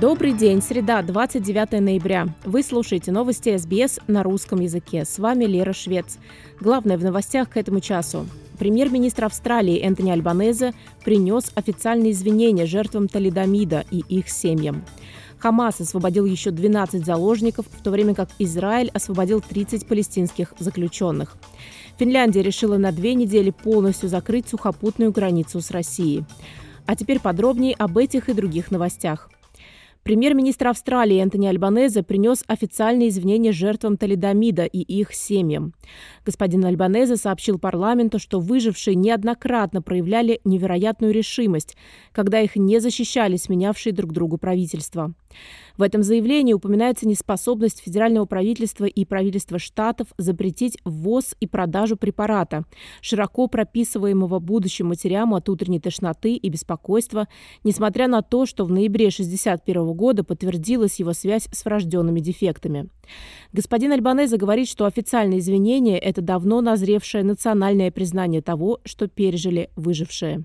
Добрый день, среда, 29 ноября. Вы слушаете новости СБС на русском языке. С вами Лера Швец. Главное в новостях к этому часу. Премьер-министр Австралии Энтони Альбанезе принес официальные извинения жертвам Талидомида и их семьям. Хамас освободил еще 12 заложников, в то время как Израиль освободил 30 палестинских заключенных. Финляндия решила на две недели полностью закрыть сухопутную границу с Россией. А теперь подробнее об этих и других новостях. Премьер-министр Австралии Энтони Альбанезе принес официальные извинения жертвам Талидомида и их семьям. Господин Альбанезе сообщил парламенту, что выжившие неоднократно проявляли невероятную решимость, когда их не защищали сменявшие друг другу правительства. В этом заявлении упоминается неспособность федерального правительства и правительства штатов запретить ввоз и продажу препарата, широко прописываемого будущим матерям от утренней тошноты и беспокойства, несмотря на то, что в ноябре 1961 года подтвердилась его связь с врожденными дефектами. Господин Альбанеза говорит, что официальные извинения – это давно назревшее национальное признание того, что пережили выжившие.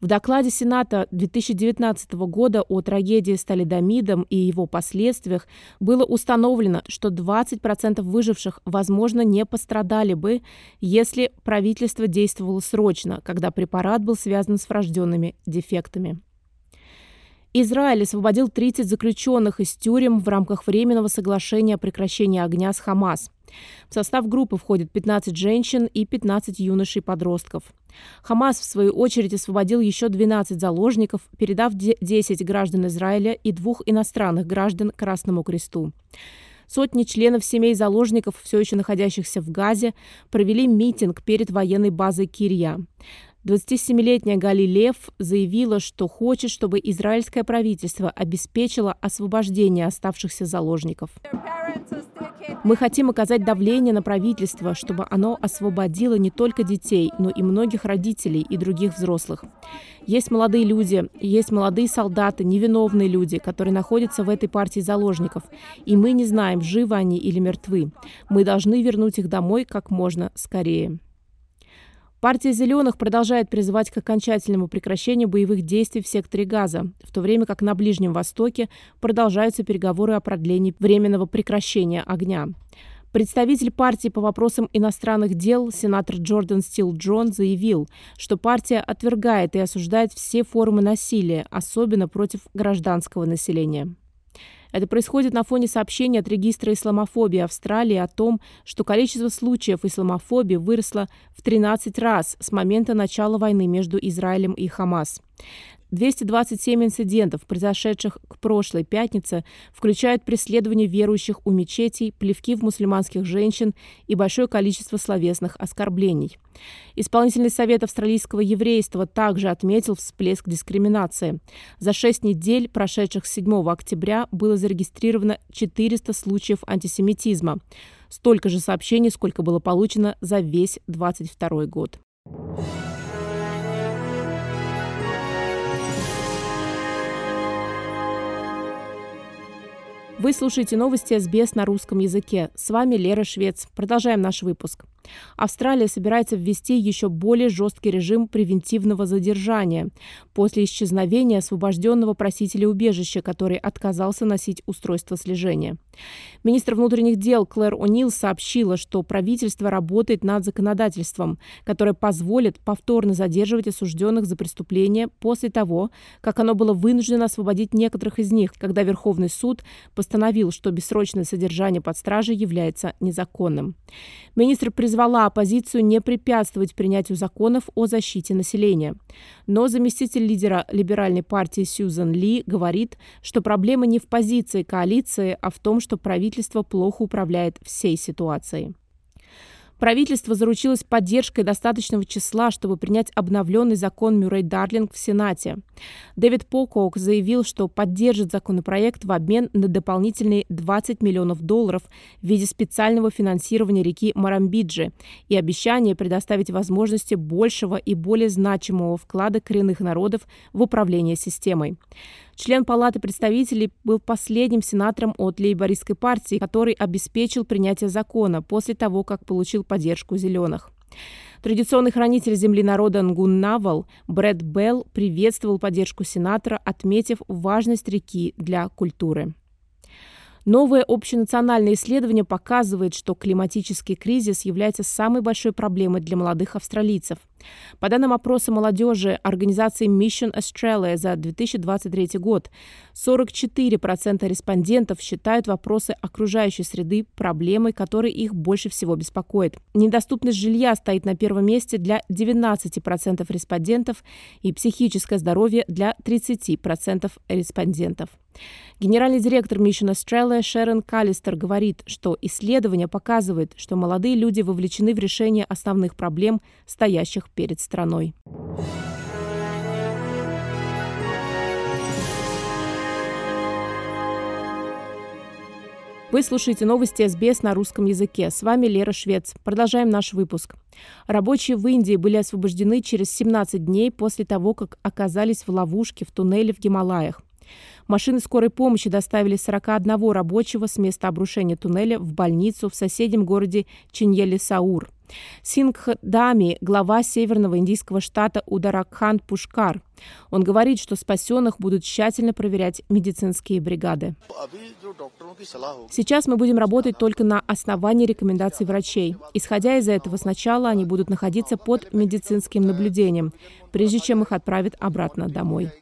В докладе Сената 2019 года о трагедии с талидомидом и его последствиях было установлено, что 20% выживших, возможно, не пострадали бы, если правительство действовало срочно, когда препарат был связан с врожденными дефектами. Израиль освободил 30 заключенных из тюрем в рамках временного соглашения о прекращении огня с Хамас. В состав группы входят 15 женщин и 15 юношей-подростков. Хамас, в свою очередь, освободил еще 12 заложников, передав 10 граждан Израиля и двух иностранных граждан Красному Кресту. Сотни членов семей заложников, все еще находящихся в Газе, провели митинг перед военной базой Кирья. 27-летняя Гали Лев заявила, что хочет, чтобы израильское правительство обеспечило освобождение оставшихся заложников. Мы хотим оказать давление на правительство, чтобы оно освободило не только детей, но и многих родителей и других взрослых. Есть молодые люди, есть молодые солдаты, невиновные люди, которые находятся в этой партии заложников, и мы не знаем, живы они или мертвы. Мы должны вернуть их домой как можно скорее. Партия «Зеленых» продолжает призывать к окончательному прекращению боевых действий в секторе Газа, в то время как на Ближнем Востоке продолжаются переговоры о продлении временного прекращения огня. Представитель партии по вопросам иностранных дел, сенатор Джордан Стил Джон, заявил, что партия отвергает и осуждает все формы насилия, особенно против гражданского населения. Это происходит на фоне сообщений от регистра исламофобии Австралии о том, что количество случаев исламофобии выросло в 13 раз с момента начала войны между Израилем и Хамас. 227 инцидентов, произошедших к прошлой пятнице, включают преследование верующих у мечетей, плевки в мусульманских женщин и большое количество словесных оскорблений. Исполнительный совет австралийского еврейства также отметил всплеск дискриминации. За шесть недель, прошедших с 7 октября, было зарегистрировано 400 случаев антисемитизма. Столько же сообщений, сколько было получено за весь 2022 год. Вы слушаете новости СБС на русском языке. С вами Лера Швец. Продолжаем наш выпуск. Австралия собирается ввести еще более жесткий режим превентивного задержания после исчезновения освобожденного просителя убежища, который отказался носить устройство слежения. Министр внутренних дел Клэр О'Нил сообщила, что правительство работает над законодательством, которое позволит повторно задерживать осужденных за преступления после того, как оно было вынуждено освободить некоторых из них, когда Верховный суд постановил, что бессрочное содержание под стражей является незаконным. Министр призвала оппозицию не препятствовать принятию законов о защите населения. Но заместитель лидера либеральной партии Сьюзан Ли говорит, что проблема не в позиции коалиции, а в том, что правительство плохо управляет всей ситуацией. Правительство заручилось поддержкой достаточного числа, чтобы принять обновленный закон Мюррей-Дарлинг в Сенате. Дэвид Покоук заявил, что поддержит законопроект в обмен на дополнительные 20 миллионов долларов в виде специального финансирования реки Марамбиджи и обещание предоставить возможности большего и более значимого вклада коренных народов в управление системой. Член Палаты представителей был последним сенатором от лейбористской партии, который обеспечил принятие закона после того, как получил поддержку «зеленых». Традиционный хранитель земли народа Нгуннавал Брэд Белл приветствовал поддержку сенатора, отметив важность реки для культуры. Новое общенациональное исследование показывает, что климатический кризис является самой большой проблемой для молодых австралийцев. По данным опроса молодежи организации Mission Australia за 2023 год, 44% респондентов считают вопросы окружающей среды проблемой, которая их больше всего беспокоит. Недоступность жилья стоит на первом месте для 19% респондентов и психическое здоровье для 30% респондентов. Генеральный директор Mission Australia Шерон Каллистер говорит, что исследование показывает, что молодые люди вовлечены в решение основных проблем, стоящих перед страной. Вы слушаете новости СБС на русском языке. С вами Лера Швец. Продолжаем наш выпуск. Рабочие в Индии были освобождены через 17 дней после того, как оказались в ловушке в туннеле в Гималаях. Машины скорой помощи доставили 41 рабочего с места обрушения туннеля в больницу в соседнем городе Чиньели-Саур. Сингх Дами, глава северного индийского штата Ударакханд Пушкар. Он говорит, что спасенных будут тщательно проверять медицинские бригады. Сейчас мы будем работать только на основании рекомендаций врачей. Исходя из этого, сначала они будут находиться под медицинским наблюдением, прежде чем их отправят обратно домой.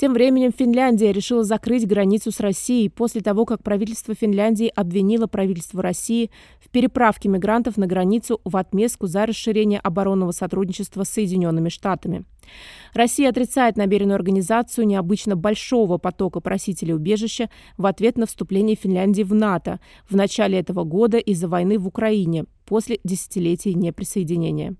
Тем временем Финляндия решила закрыть границу с Россией после того, как правительство Финляндии обвинило правительство России в переправке мигрантов на границу в отместку за расширение оборонного сотрудничества с Соединенными Штатами. Россия отрицает намеренную организацию необычно большого потока просителей убежища в ответ на вступление Финляндии в НАТО в начале этого года из-за войны в Украине после десятилетий неприсоединения.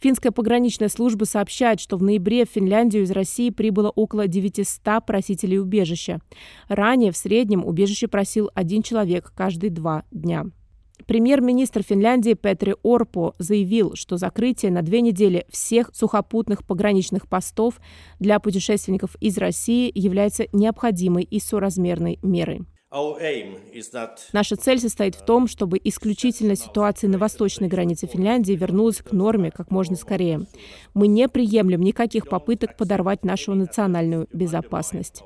Финская пограничная служба сообщает, что в ноябре в Финляндию из России прибыло около 900 просителей убежища. Ранее в среднем убежище просил один человек каждые два дня. Премьер-министр Финляндии Петри Орпо заявил, что закрытие на две недели всех сухопутных пограничных постов для путешественников из России является необходимой и соразмерной мерой. Наша цель состоит в том, чтобы исключительно ситуация на восточной границе Финляндии вернулась к норме как можно скорее. Мы не приемлем никаких попыток подорвать нашу национальную безопасность.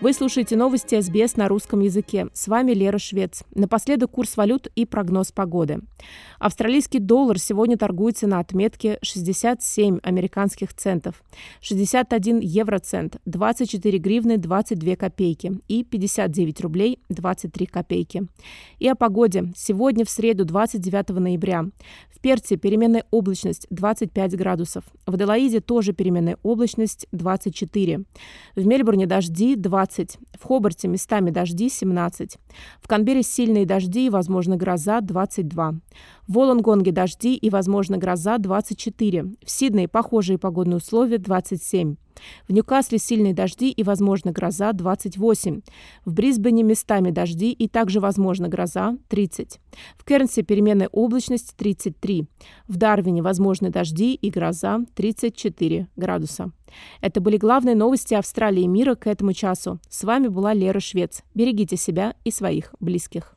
Вы слушаете новости СБС на русском языке. С вами Лера Швец. Напоследок курс валют и прогноз погоды. Австралийский доллар сегодня торгуется на отметке 67 американских центов, 61 евроцент, 24 гривны 22 копейки и 59 рублей 23 копейки. И о погоде. Сегодня в среду 29 ноября. Перте переменная облачность 25 градусов. В Аделаиде тоже переменная облачность 24. В Мельбурне дожди 20. В Хобарте местами дожди 17. В Канберре сильные дожди и, возможно, гроза 22. В Волонгонге дожди и, возможно, гроза 24. В Сиднее похожие погодные условия 27. В Ньюкасле сильные дожди и, возможно, гроза 28. В Брисбене местами дожди и также, возможно, гроза 30. В Кернсе переменная облачность 33. В Дарвине возможны дожди и гроза 34 градуса. Это были главные новости Австралии и мира к этому часу. С вами была Лера Швец. Берегите себя и своих близких.